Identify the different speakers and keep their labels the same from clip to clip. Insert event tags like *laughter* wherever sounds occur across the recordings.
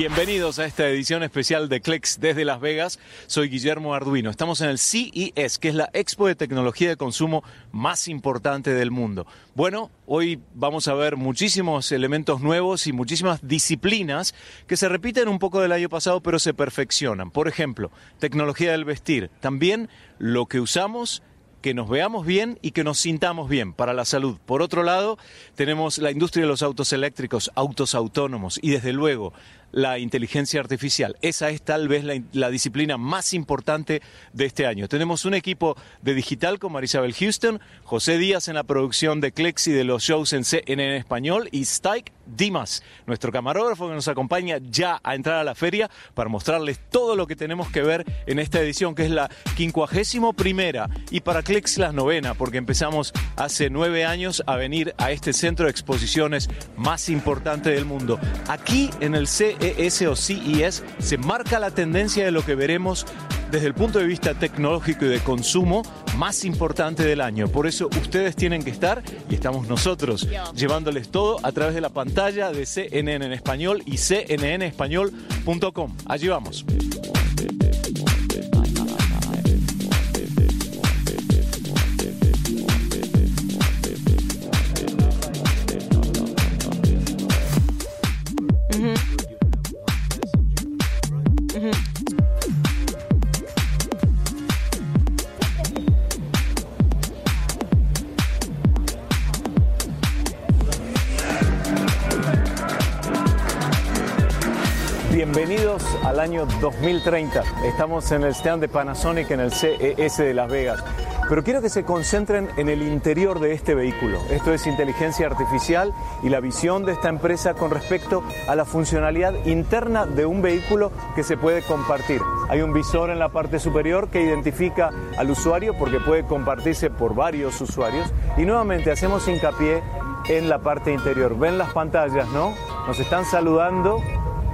Speaker 1: Bienvenidos a esta edición especial de Clex desde Las Vegas. Soy Guillermo Arduino. Estamos en el CES, que es la expo de tecnología de consumo más importante del mundo. Bueno, hoy vamos a ver muchísimos elementos nuevos y muchísimas disciplinas que se repiten un poco del año pasado, pero se perfeccionan. Por ejemplo, tecnología del vestir. También lo que usamos que nos veamos bien y que nos sintamos bien para la salud. Por otro lado, tenemos la industria de los autos eléctricos, autos autónomos y desde luego la inteligencia artificial. Esa es tal vez la, disciplina más importante de este año. Tenemos un equipo de digital con Marisabel Houston, José Díaz en la producción de Clex y de los shows en CNN en español y Stike Dimas, nuestro camarógrafo que nos acompaña ya a entrar a la feria para mostrarles todo lo que tenemos que ver en esta edición, que es la quincuagésimo primera y para Clex la novena, porque empezamos hace nueve años a venir a este centro de exposiciones más importante del mundo. Aquí en el C CES o CES se marca la tendencia de lo que veremos desde el punto de vista tecnológico y de consumo más importante del año. Por eso ustedes tienen que estar y estamos nosotros llevándoles todo a través de la pantalla de CNN en español y cnnespañol.com. Allí vamos. Año 2030. Estamos en el stand de Panasonic en el CES de Las Vegas. Pero quiero que se concentren en el interior de este vehículo. Esto es inteligencia artificial y la visión de esta empresa con respecto a la funcionalidad interna de un vehículo que se puede compartir. Hay un visor en la parte superior que identifica al usuario porque puede compartirse por varios usuarios. Y nuevamente hacemos hincapié en la parte interior. Ven las pantallas, ¿no? Nos están saludando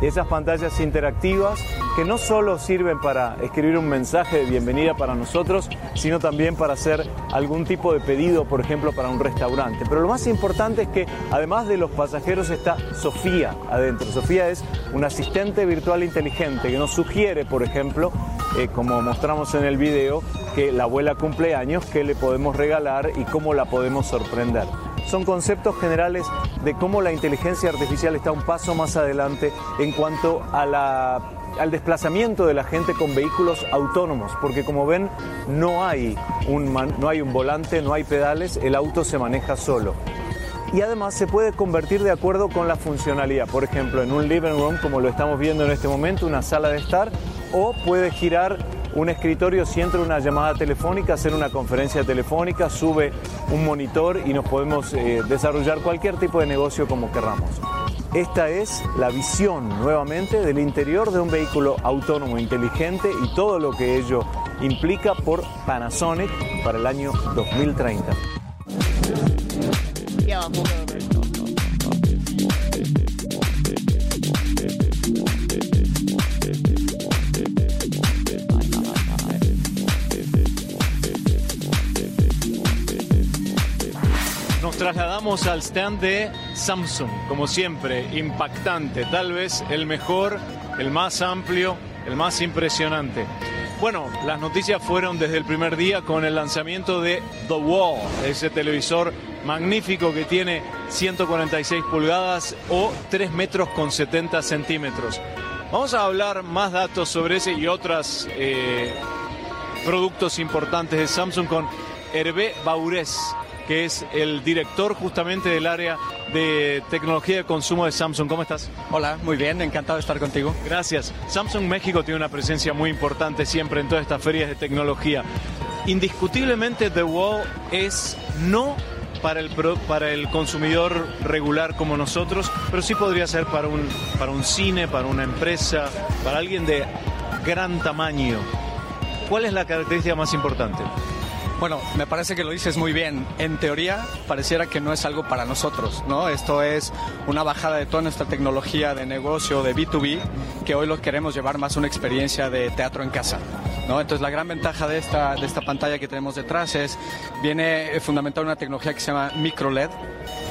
Speaker 1: esas pantallas interactivas que no solo sirven para escribir un mensaje de bienvenida para nosotros, sino también para hacer algún tipo de pedido, por ejemplo, para un restaurante. Pero lo más importante es que además de los pasajeros está Sofía adentro. Sofía es un asistente virtual inteligente que nos sugiere, por ejemplo, eh, como mostramos en el video, que la abuela cumple años, qué le podemos regalar y cómo la podemos sorprender son conceptos generales de cómo la inteligencia artificial está un paso más adelante en cuanto al desplazamiento de la gente con vehículos autónomos, porque como ven no hay, un, no hay un volante, no hay pedales, el auto se maneja solo. Y además se puede convertir de acuerdo con la funcionalidad, por ejemplo en un living room como lo estamos viendo en este momento, una sala de estar, o puede girar un escritorio si entra una llamada telefónica, hacer una conferencia telefónica, sube un monitor y nos podemos eh, desarrollar cualquier tipo de negocio como querramos. Esta es la visión nuevamente del interior de un vehículo autónomo inteligente y todo lo que ello implica por Panasonic para el año 2030. Trasladamos al stand de Samsung, como siempre, impactante, tal vez el mejor, el más amplio, el más impresionante. Bueno, las noticias fueron desde el primer día con el lanzamiento de The Wall, ese televisor magnífico que tiene 146 pulgadas o 3 metros con 70 centímetros. Vamos a hablar más datos sobre ese y otros eh, productos importantes de Samsung con Hervé Baurés, que es el director justamente del área de tecnología de consumo de Samsung. ¿Cómo estás?
Speaker 2: Hola, muy bien, encantado de estar contigo.
Speaker 1: Gracias. Samsung México tiene una presencia muy importante siempre en todas estas ferias de tecnología. Indiscutiblemente The Wall es no para el, para el consumidor regular como nosotros, pero sí podría ser para un, para un cine, para una empresa, para alguien de gran tamaño. ¿Cuál es la característica más importante?
Speaker 2: Bueno, me parece que lo dices muy bien. En teoría, pareciera que no es algo para nosotros, ¿no? Esto es una bajada de toda nuestra tecnología de negocio, de B2B, que hoy lo queremos llevar más a una experiencia de teatro en casa. ¿No? Entonces la gran ventaja de esta, de esta pantalla que tenemos detrás es, viene fundamental una tecnología que se llama micro LED,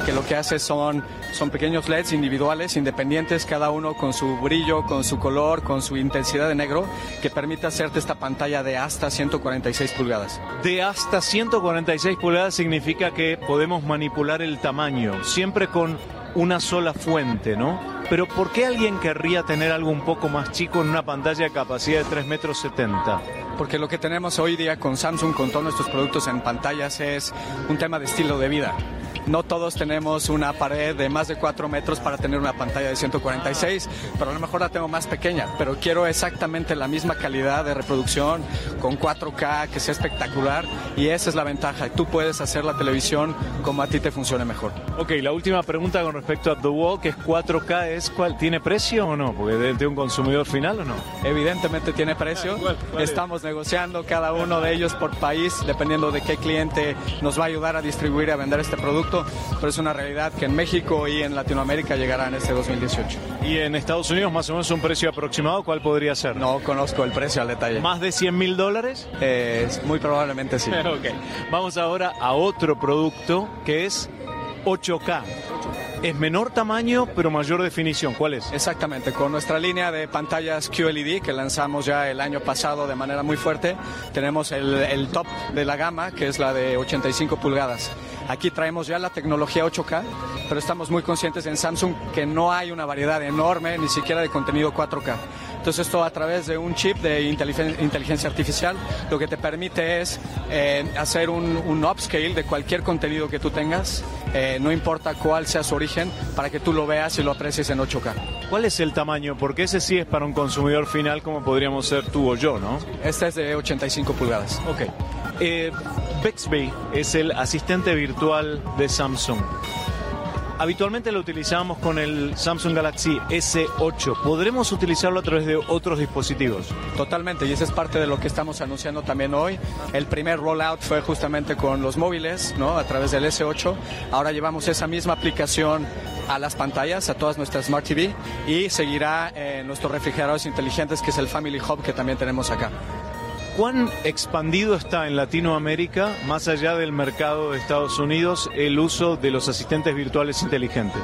Speaker 2: que lo que hace son, son pequeños LEDs individuales, independientes, cada uno con su brillo, con su color, con su intensidad de negro, que permite hacerte esta pantalla de hasta 146 pulgadas.
Speaker 1: De hasta 146 pulgadas significa que podemos manipular el tamaño, siempre con una sola fuente, ¿no? Pero ¿por qué alguien querría tener algo un poco más chico en una pantalla de capacidad de 3 metros 70?
Speaker 2: Porque lo que tenemos hoy día con Samsung, con todos nuestros productos en pantallas, es un tema de estilo de vida. No todos tenemos una pared de más de 4 metros para tener una pantalla de 146, pero a lo mejor la tengo más pequeña, pero quiero exactamente la misma calidad de reproducción con 4K, que sea espectacular, y esa es la ventaja. Tú puedes hacer la televisión como a ti te funcione mejor.
Speaker 1: Ok, la última pregunta con respecto a The Wall, que es 4K, es cuál, ¿tiene precio o no? Porque de, un consumidor final o no?
Speaker 2: Evidentemente tiene precio. Estamos negociando cada uno de ellos por país, dependiendo de qué cliente nos va a ayudar a distribuir y a vender este producto pero es una realidad que en México y en Latinoamérica llegará en este 2018.
Speaker 1: ¿Y en Estados Unidos más o menos un precio aproximado cuál podría ser?
Speaker 2: No conozco el precio al detalle.
Speaker 1: ¿Más de 100 mil dólares?
Speaker 2: Eh, muy probablemente sí. *laughs*
Speaker 1: ok, vamos ahora a otro producto que es 8K. Es menor tamaño, pero mayor definición. ¿Cuál es?
Speaker 2: Exactamente, con nuestra línea de pantallas QLED que lanzamos ya el año pasado de manera muy fuerte, tenemos el, el top de la gama, que es la de 85 pulgadas. Aquí traemos ya la tecnología 8K, pero estamos muy conscientes en Samsung que no hay una variedad enorme, ni siquiera de contenido 4K. Entonces esto a través de un chip de inteligencia artificial lo que te permite es eh, hacer un, upscale de cualquier contenido que tú tengas, eh, no importa cuál sea su origen, para que tú lo veas y lo aprecies en 8K.
Speaker 1: ¿Cuál es el tamaño? Porque ese sí es para un consumidor final como podríamos ser tú o yo, ¿no?
Speaker 2: Este es de 85 pulgadas.
Speaker 1: Ok. Eh, Bixby es el asistente virtual de Samsung. Habitualmente lo utilizamos con el Samsung Galaxy S8. ¿Podremos utilizarlo a través de otros dispositivos?
Speaker 2: Totalmente, y esa es parte de lo que estamos anunciando también hoy. El primer rollout fue justamente con los móviles, ¿no? A través del S8. Ahora llevamos esa misma aplicación a las pantallas, a todas nuestras Smart TV y seguirá en nuestros refrigeradores inteligentes, que es el Family Hub que también tenemos acá.
Speaker 1: ¿Cuán expandido está en Latinoamérica, más allá del mercado de Estados Unidos, el uso de los asistentes virtuales inteligentes?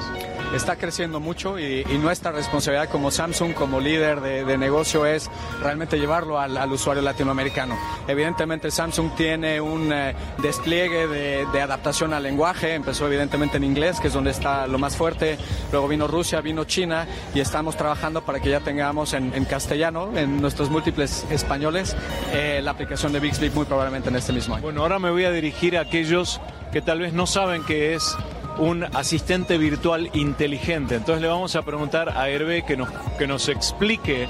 Speaker 2: Está creciendo mucho y, nuestra responsabilidad como Samsung, como líder de, negocio, es realmente llevarlo al, usuario latinoamericano. Evidentemente Samsung tiene un eh, despliegue de, adaptación al lenguaje, empezó evidentemente en inglés, que es donde está lo más fuerte, luego vino Rusia, vino China y estamos trabajando para que ya tengamos en, castellano, en nuestros múltiples españoles, eh, la aplicación de Bixby muy probablemente en este mismo año.
Speaker 1: Bueno, ahora me voy a dirigir a aquellos que tal vez no saben qué es un asistente virtual inteligente. Entonces le vamos a preguntar a Hervé que nos, que nos explique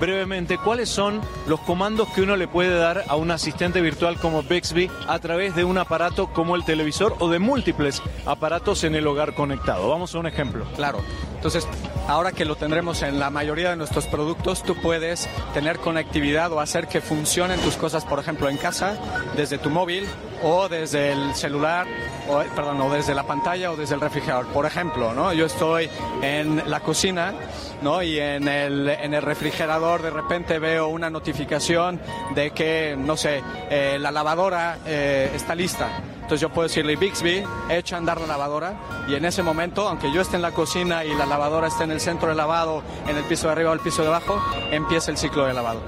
Speaker 1: brevemente cuáles son los comandos que uno le puede dar a un asistente virtual como Bixby a través de un aparato como el televisor o de múltiples aparatos en el hogar conectado. Vamos a un ejemplo.
Speaker 2: Claro. Entonces, ahora que lo tendremos en la mayoría de nuestros productos, tú puedes tener conectividad o hacer que funcionen tus cosas, por ejemplo, en casa, desde tu móvil o desde el celular, o, perdón, o desde la pantalla o desde el refrigerador. Por ejemplo, ¿no? yo estoy en la cocina ¿no? y en el, en el refrigerador de repente veo una notificación de que, no sé, eh, la lavadora eh, está lista entonces yo puedo decirle, Bixby, echa a andar la lavadora y en ese momento, aunque yo esté en la cocina y la lavadora esté en el centro del lavado, en el piso de arriba o el piso de abajo, empieza el ciclo de lavado.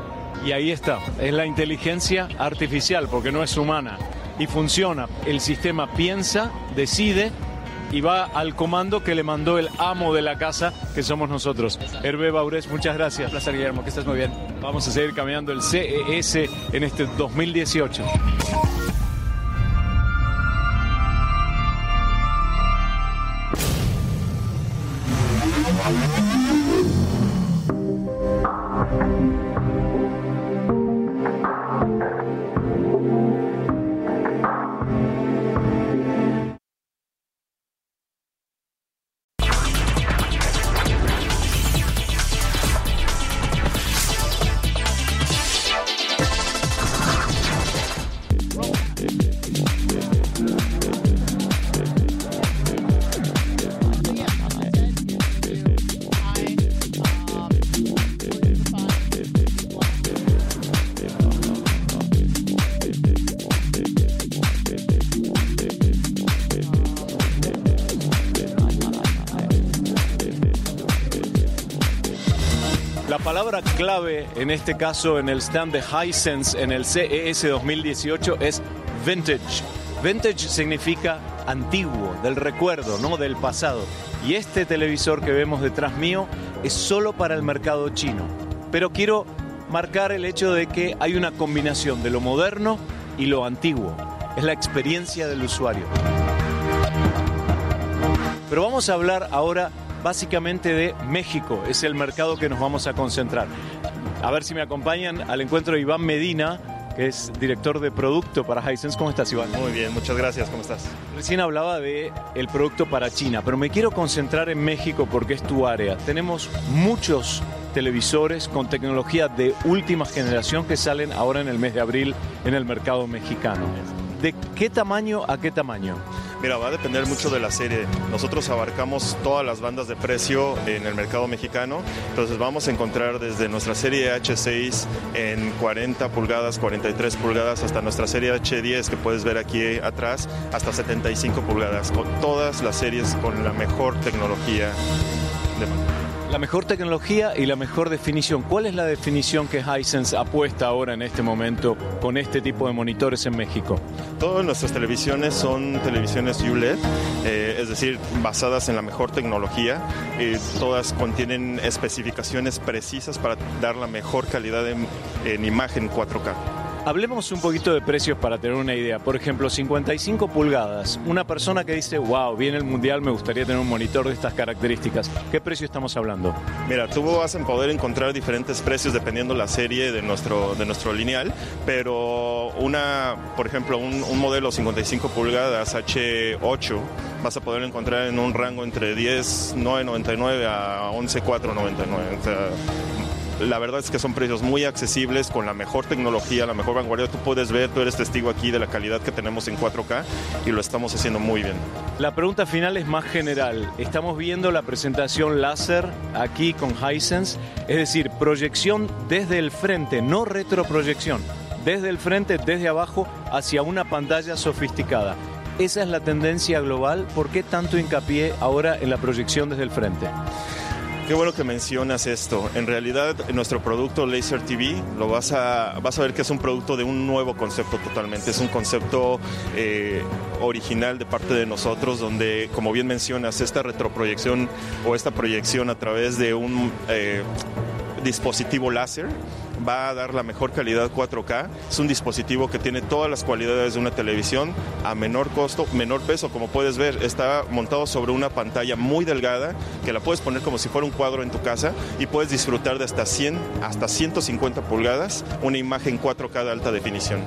Speaker 1: Y ahí está, es la inteligencia artificial, porque no es humana. Y funciona, el sistema piensa, decide y va al comando que le mandó el amo de la casa, que somos nosotros. Hervé Baures, muchas gracias.
Speaker 2: Un placer, Guillermo, que estés muy bien.
Speaker 1: Vamos a seguir caminando el CES en este 2018. Clave en este caso en el stand de Hisense en el CES 2018 es vintage. Vintage significa antiguo, del recuerdo, no del pasado. Y este televisor que vemos detrás mío es solo para el mercado chino. Pero quiero marcar el hecho de que hay una combinación de lo moderno y lo antiguo. Es la experiencia del usuario. Pero vamos a hablar ahora básicamente de México. Es el mercado que nos vamos a concentrar. A ver si me acompañan al encuentro de Iván Medina, que es director de producto para Hisense. ¿Cómo estás, Iván?
Speaker 3: Muy bien, muchas gracias. ¿Cómo estás?
Speaker 1: Recién hablaba de el producto para China, pero me quiero concentrar en México porque es tu área. Tenemos muchos televisores con tecnología de última generación que salen ahora en el mes de abril en el mercado mexicano. ¿De qué tamaño a qué tamaño?
Speaker 3: Mira, va a depender mucho de la serie. Nosotros abarcamos todas las bandas de precio en el mercado mexicano. Entonces vamos a encontrar desde nuestra serie H6 en 40 pulgadas, 43 pulgadas, hasta nuestra serie H10 que puedes ver aquí atrás, hasta 75 pulgadas. Con todas las series con la mejor tecnología de
Speaker 1: la mejor tecnología y la mejor definición. ¿Cuál es la definición que Hisense apuesta ahora en este momento con este tipo de monitores en México?
Speaker 3: Todas nuestras televisiones son televisiones ULED, eh, es decir, basadas en la mejor tecnología. Eh, todas contienen especificaciones precisas para dar la mejor calidad en, en imagen 4K.
Speaker 1: Hablemos un poquito de precios para tener una idea. Por ejemplo, 55 pulgadas. Una persona que dice, wow, viene el mundial, me gustaría tener un monitor de estas características. ¿Qué precio estamos hablando?
Speaker 3: Mira, tú vas a poder encontrar diferentes precios dependiendo la serie de nuestro, de nuestro lineal, pero una, por ejemplo, un, modelo 55 pulgadas H8 vas a poder encontrar en un rango entre 10.999 a 11.499. O la verdad es que son precios muy accesibles, con la mejor tecnología, la mejor vanguardia. Tú puedes ver, tú eres testigo aquí de la calidad que tenemos en 4K y lo estamos haciendo muy bien.
Speaker 1: La pregunta final es más general. Estamos viendo la presentación láser aquí con Hisense, es decir, proyección desde el frente, no retroproyección, desde el frente, desde abajo, hacia una pantalla sofisticada. Esa es la tendencia global. ¿Por qué tanto hincapié ahora en la proyección desde el frente?
Speaker 3: Qué bueno que mencionas esto. En realidad, nuestro producto Laser TV lo vas a, vas a ver que es un producto de un nuevo concepto totalmente. Es un concepto eh, original de parte de nosotros, donde, como bien mencionas, esta retroproyección o esta proyección a través de un eh, dispositivo láser va a dar la mejor calidad 4K. Es un dispositivo que tiene todas las cualidades de una televisión a menor costo, menor peso. Como puedes ver, está montado sobre una pantalla muy delgada que la puedes poner como si fuera un cuadro en tu casa y puedes disfrutar de hasta 100, hasta 150 pulgadas, una imagen 4K de alta definición.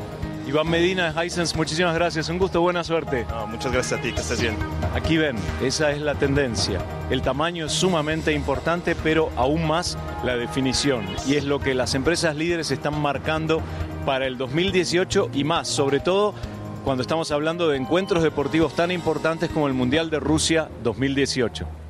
Speaker 1: Iván Medina de Hisense, muchísimas gracias. Un gusto, buena suerte.
Speaker 3: muchas gracias a ti, que estés bien.
Speaker 1: Aquí ven, esa es la tendencia. El tamaño es sumamente importante, pero aún más la definición. Y es lo que las empresas líderes están marcando para el 2018 y más, sobre todo cuando estamos hablando de encuentros deportivos tan importantes como el Mundial de Rusia 2018.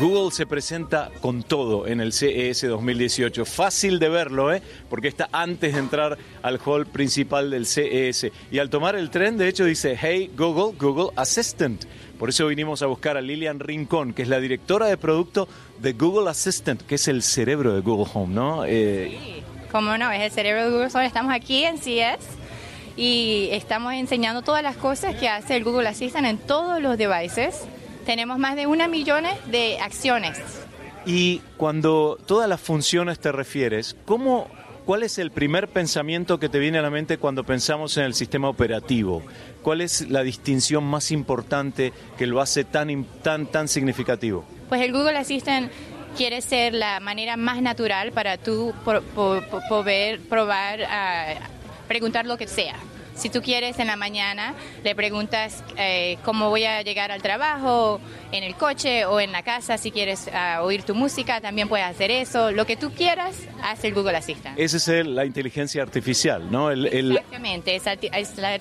Speaker 1: Google se presenta con todo en el CES 2018. Fácil de verlo, ¿eh? porque está antes de entrar al hall principal del CES. Y al tomar el tren, de hecho, dice, hey Google, Google Assistant. Por eso vinimos a buscar a Lilian Rincón, que es la directora de producto de Google Assistant, que es el cerebro de Google Home, ¿no?
Speaker 4: Eh... Sí, cómo no, es el cerebro de Google Home. Estamos aquí en CES y estamos enseñando todas las cosas que hace el Google Assistant en todos los devices. Tenemos más de una millones de acciones.
Speaker 1: Y cuando todas las funciones te refieres, ¿cómo, ¿cuál es el primer pensamiento que te viene a la mente cuando pensamos en el sistema operativo? ¿Cuál es la distinción más importante que lo hace tan, tan, tan significativo?
Speaker 4: Pues el Google Assistant quiere ser la manera más natural para tú poder probar, ah, preguntar lo que sea. Si tú quieres en la mañana, le preguntas eh, cómo voy a llegar al trabajo, en el coche o en la casa. Si quieres ah, oír tu música, también puedes hacer eso. Lo que tú quieras, hace el Google Assistant.
Speaker 1: Esa es la inteligencia artificial, ¿no?
Speaker 4: Exactamente, es, es la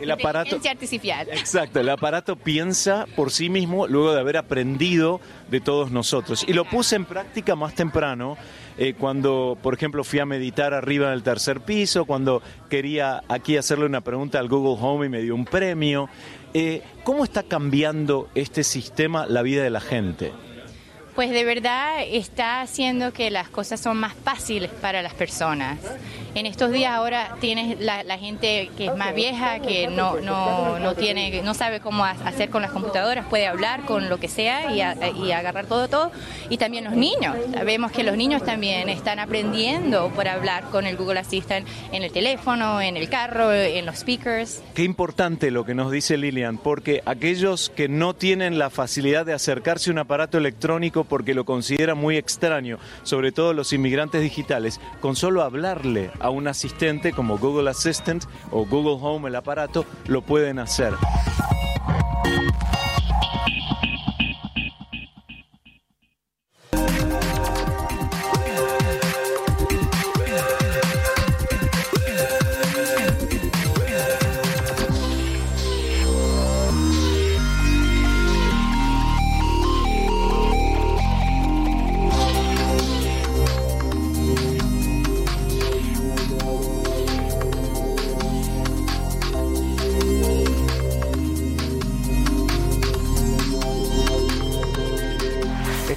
Speaker 4: el aparato artificial.
Speaker 1: Exacto, el aparato piensa por sí mismo luego de haber aprendido de todos nosotros. Y lo puse en práctica más temprano, eh, cuando, por ejemplo, fui a meditar arriba en el tercer piso, cuando quería aquí hacerle una pregunta al Google Home y me dio un premio. Eh, ¿Cómo está cambiando este sistema la vida de la gente?
Speaker 4: Pues de verdad está haciendo que las cosas son más fáciles para las personas. En estos días ahora tienes la, gente que es más vieja, que no, no, no, tiene, no sabe cómo hacer con las computadoras, puede hablar con lo que sea y, agarrar todo, todo. Y también los niños. Sabemos que los niños también están aprendiendo por hablar con el Google Assistant en el teléfono, en el carro, en los speakers.
Speaker 1: Qué importante lo que nos dice Lilian, porque aquellos que no tienen la facilidad de acercarse a un aparato electrónico porque lo consideran muy extraño, sobre todo los inmigrantes digitales, con solo hablarle un asistente como Google Assistant o Google Home, el aparato, lo pueden hacer.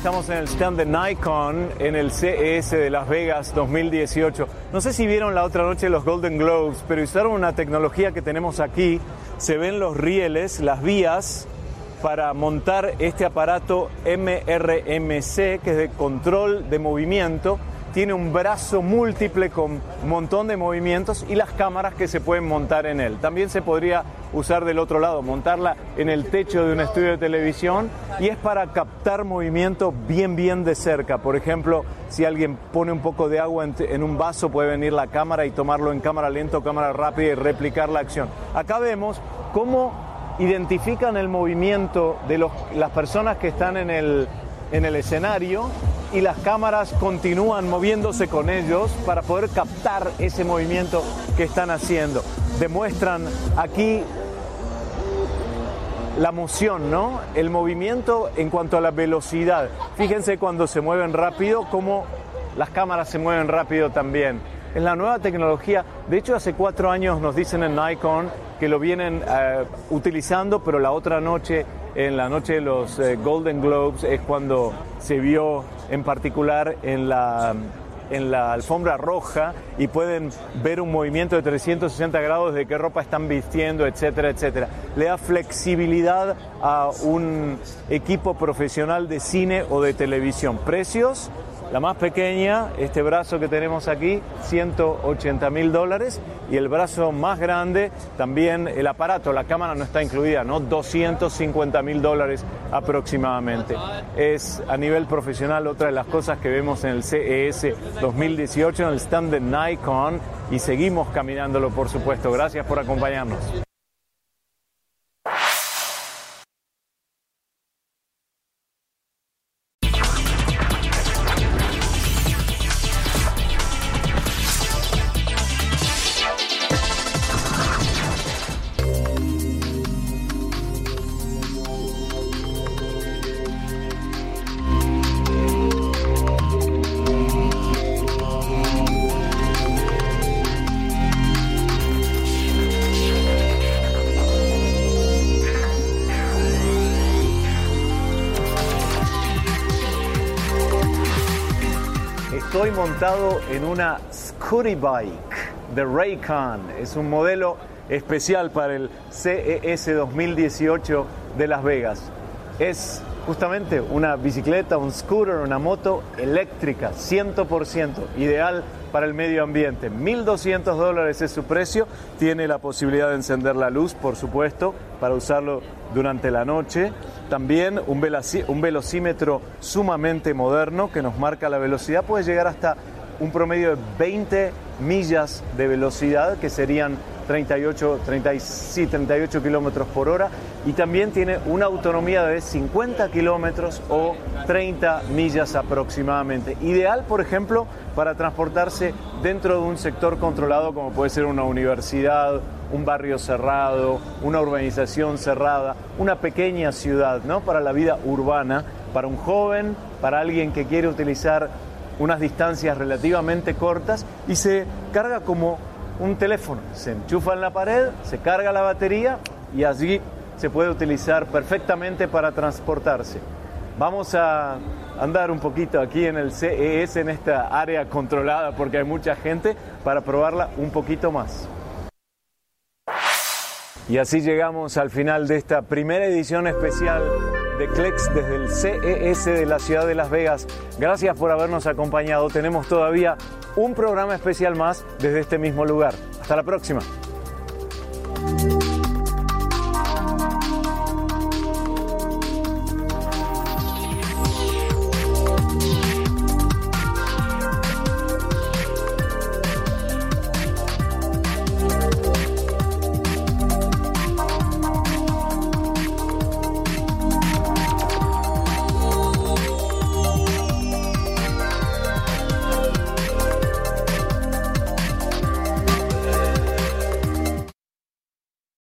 Speaker 1: Estamos en el stand de Nikon en el CES de Las Vegas 2018. No sé si vieron la otra noche los Golden Globes, pero usaron una tecnología que tenemos aquí. Se ven los rieles, las vías para montar este aparato MRMC, que es de control de movimiento tiene un brazo múltiple con un montón de movimientos y las cámaras que se pueden montar en él. También se podría usar del otro lado, montarla en el techo de un estudio de televisión y es para captar movimiento bien bien de cerca. Por ejemplo, si alguien pone un poco de agua en, un vaso, puede venir la cámara y tomarlo en cámara lenta o cámara rápida y replicar la acción. Acá vemos cómo identifican el movimiento de las personas que están en el, en el escenario y las cámaras continúan moviéndose con ellos para poder captar ese movimiento que están haciendo. Demuestran aquí la moción, ¿no? El movimiento en cuanto a la velocidad. Fíjense cuando se mueven rápido, cómo las cámaras se mueven rápido también. Es la nueva tecnología. De hecho, hace cuatro años nos dicen en Nikon que lo vienen eh, utilizando, pero la otra noche, en la noche de los eh, Golden Globes, es cuando se vio en particular en la, en la alfombra roja y pueden ver un movimiento de 360 grados de qué ropa están vistiendo, etcétera, etcétera. Le da flexibilidad a un equipo profesional de cine o de televisión. Precios la más pequeña, este brazo que tenemos aquí, 180 mil dólares. Y el brazo más grande, también el aparato, la cámara no está incluida, ¿no? 250 mil dólares aproximadamente. Es a nivel profesional otra de las cosas que vemos en el CES 2018, en el stand de Nikon. Y seguimos caminándolo, por supuesto. Gracias por acompañarnos. En una Scooty Bike. de Raycon. Es un modelo especial para el CES 2018 de Las Vegas. Es justamente una bicicleta, un scooter, una moto eléctrica, 100%, ideal para el medio ambiente. 1.200 dólares es su precio, tiene la posibilidad de encender la luz, por supuesto, para usarlo durante la noche. También un, un velocímetro sumamente moderno que nos marca la velocidad, puede llegar hasta un promedio de 20 millas de velocidad, que serían 38, 38 kilómetros por hora, y también tiene una autonomía de 50 kilómetros o 30 millas aproximadamente. Ideal, por ejemplo, para transportarse dentro de un sector controlado como puede ser una universidad, un barrio cerrado, una urbanización cerrada, una pequeña ciudad, ¿no? Para la vida urbana, para un joven, para alguien que quiere utilizar unas distancias relativamente cortas y se carga como un teléfono. Se enchufa en la pared, se carga la batería y allí se puede utilizar perfectamente para transportarse. Vamos a andar un poquito aquí en el CES, en esta área controlada, porque hay mucha gente, para probarla un poquito más. Y así llegamos al final de esta primera edición especial de CLEX desde el CES de la ciudad de Las Vegas. Gracias por habernos acompañado. Tenemos todavía un programa especial más desde este mismo lugar. Hasta la próxima.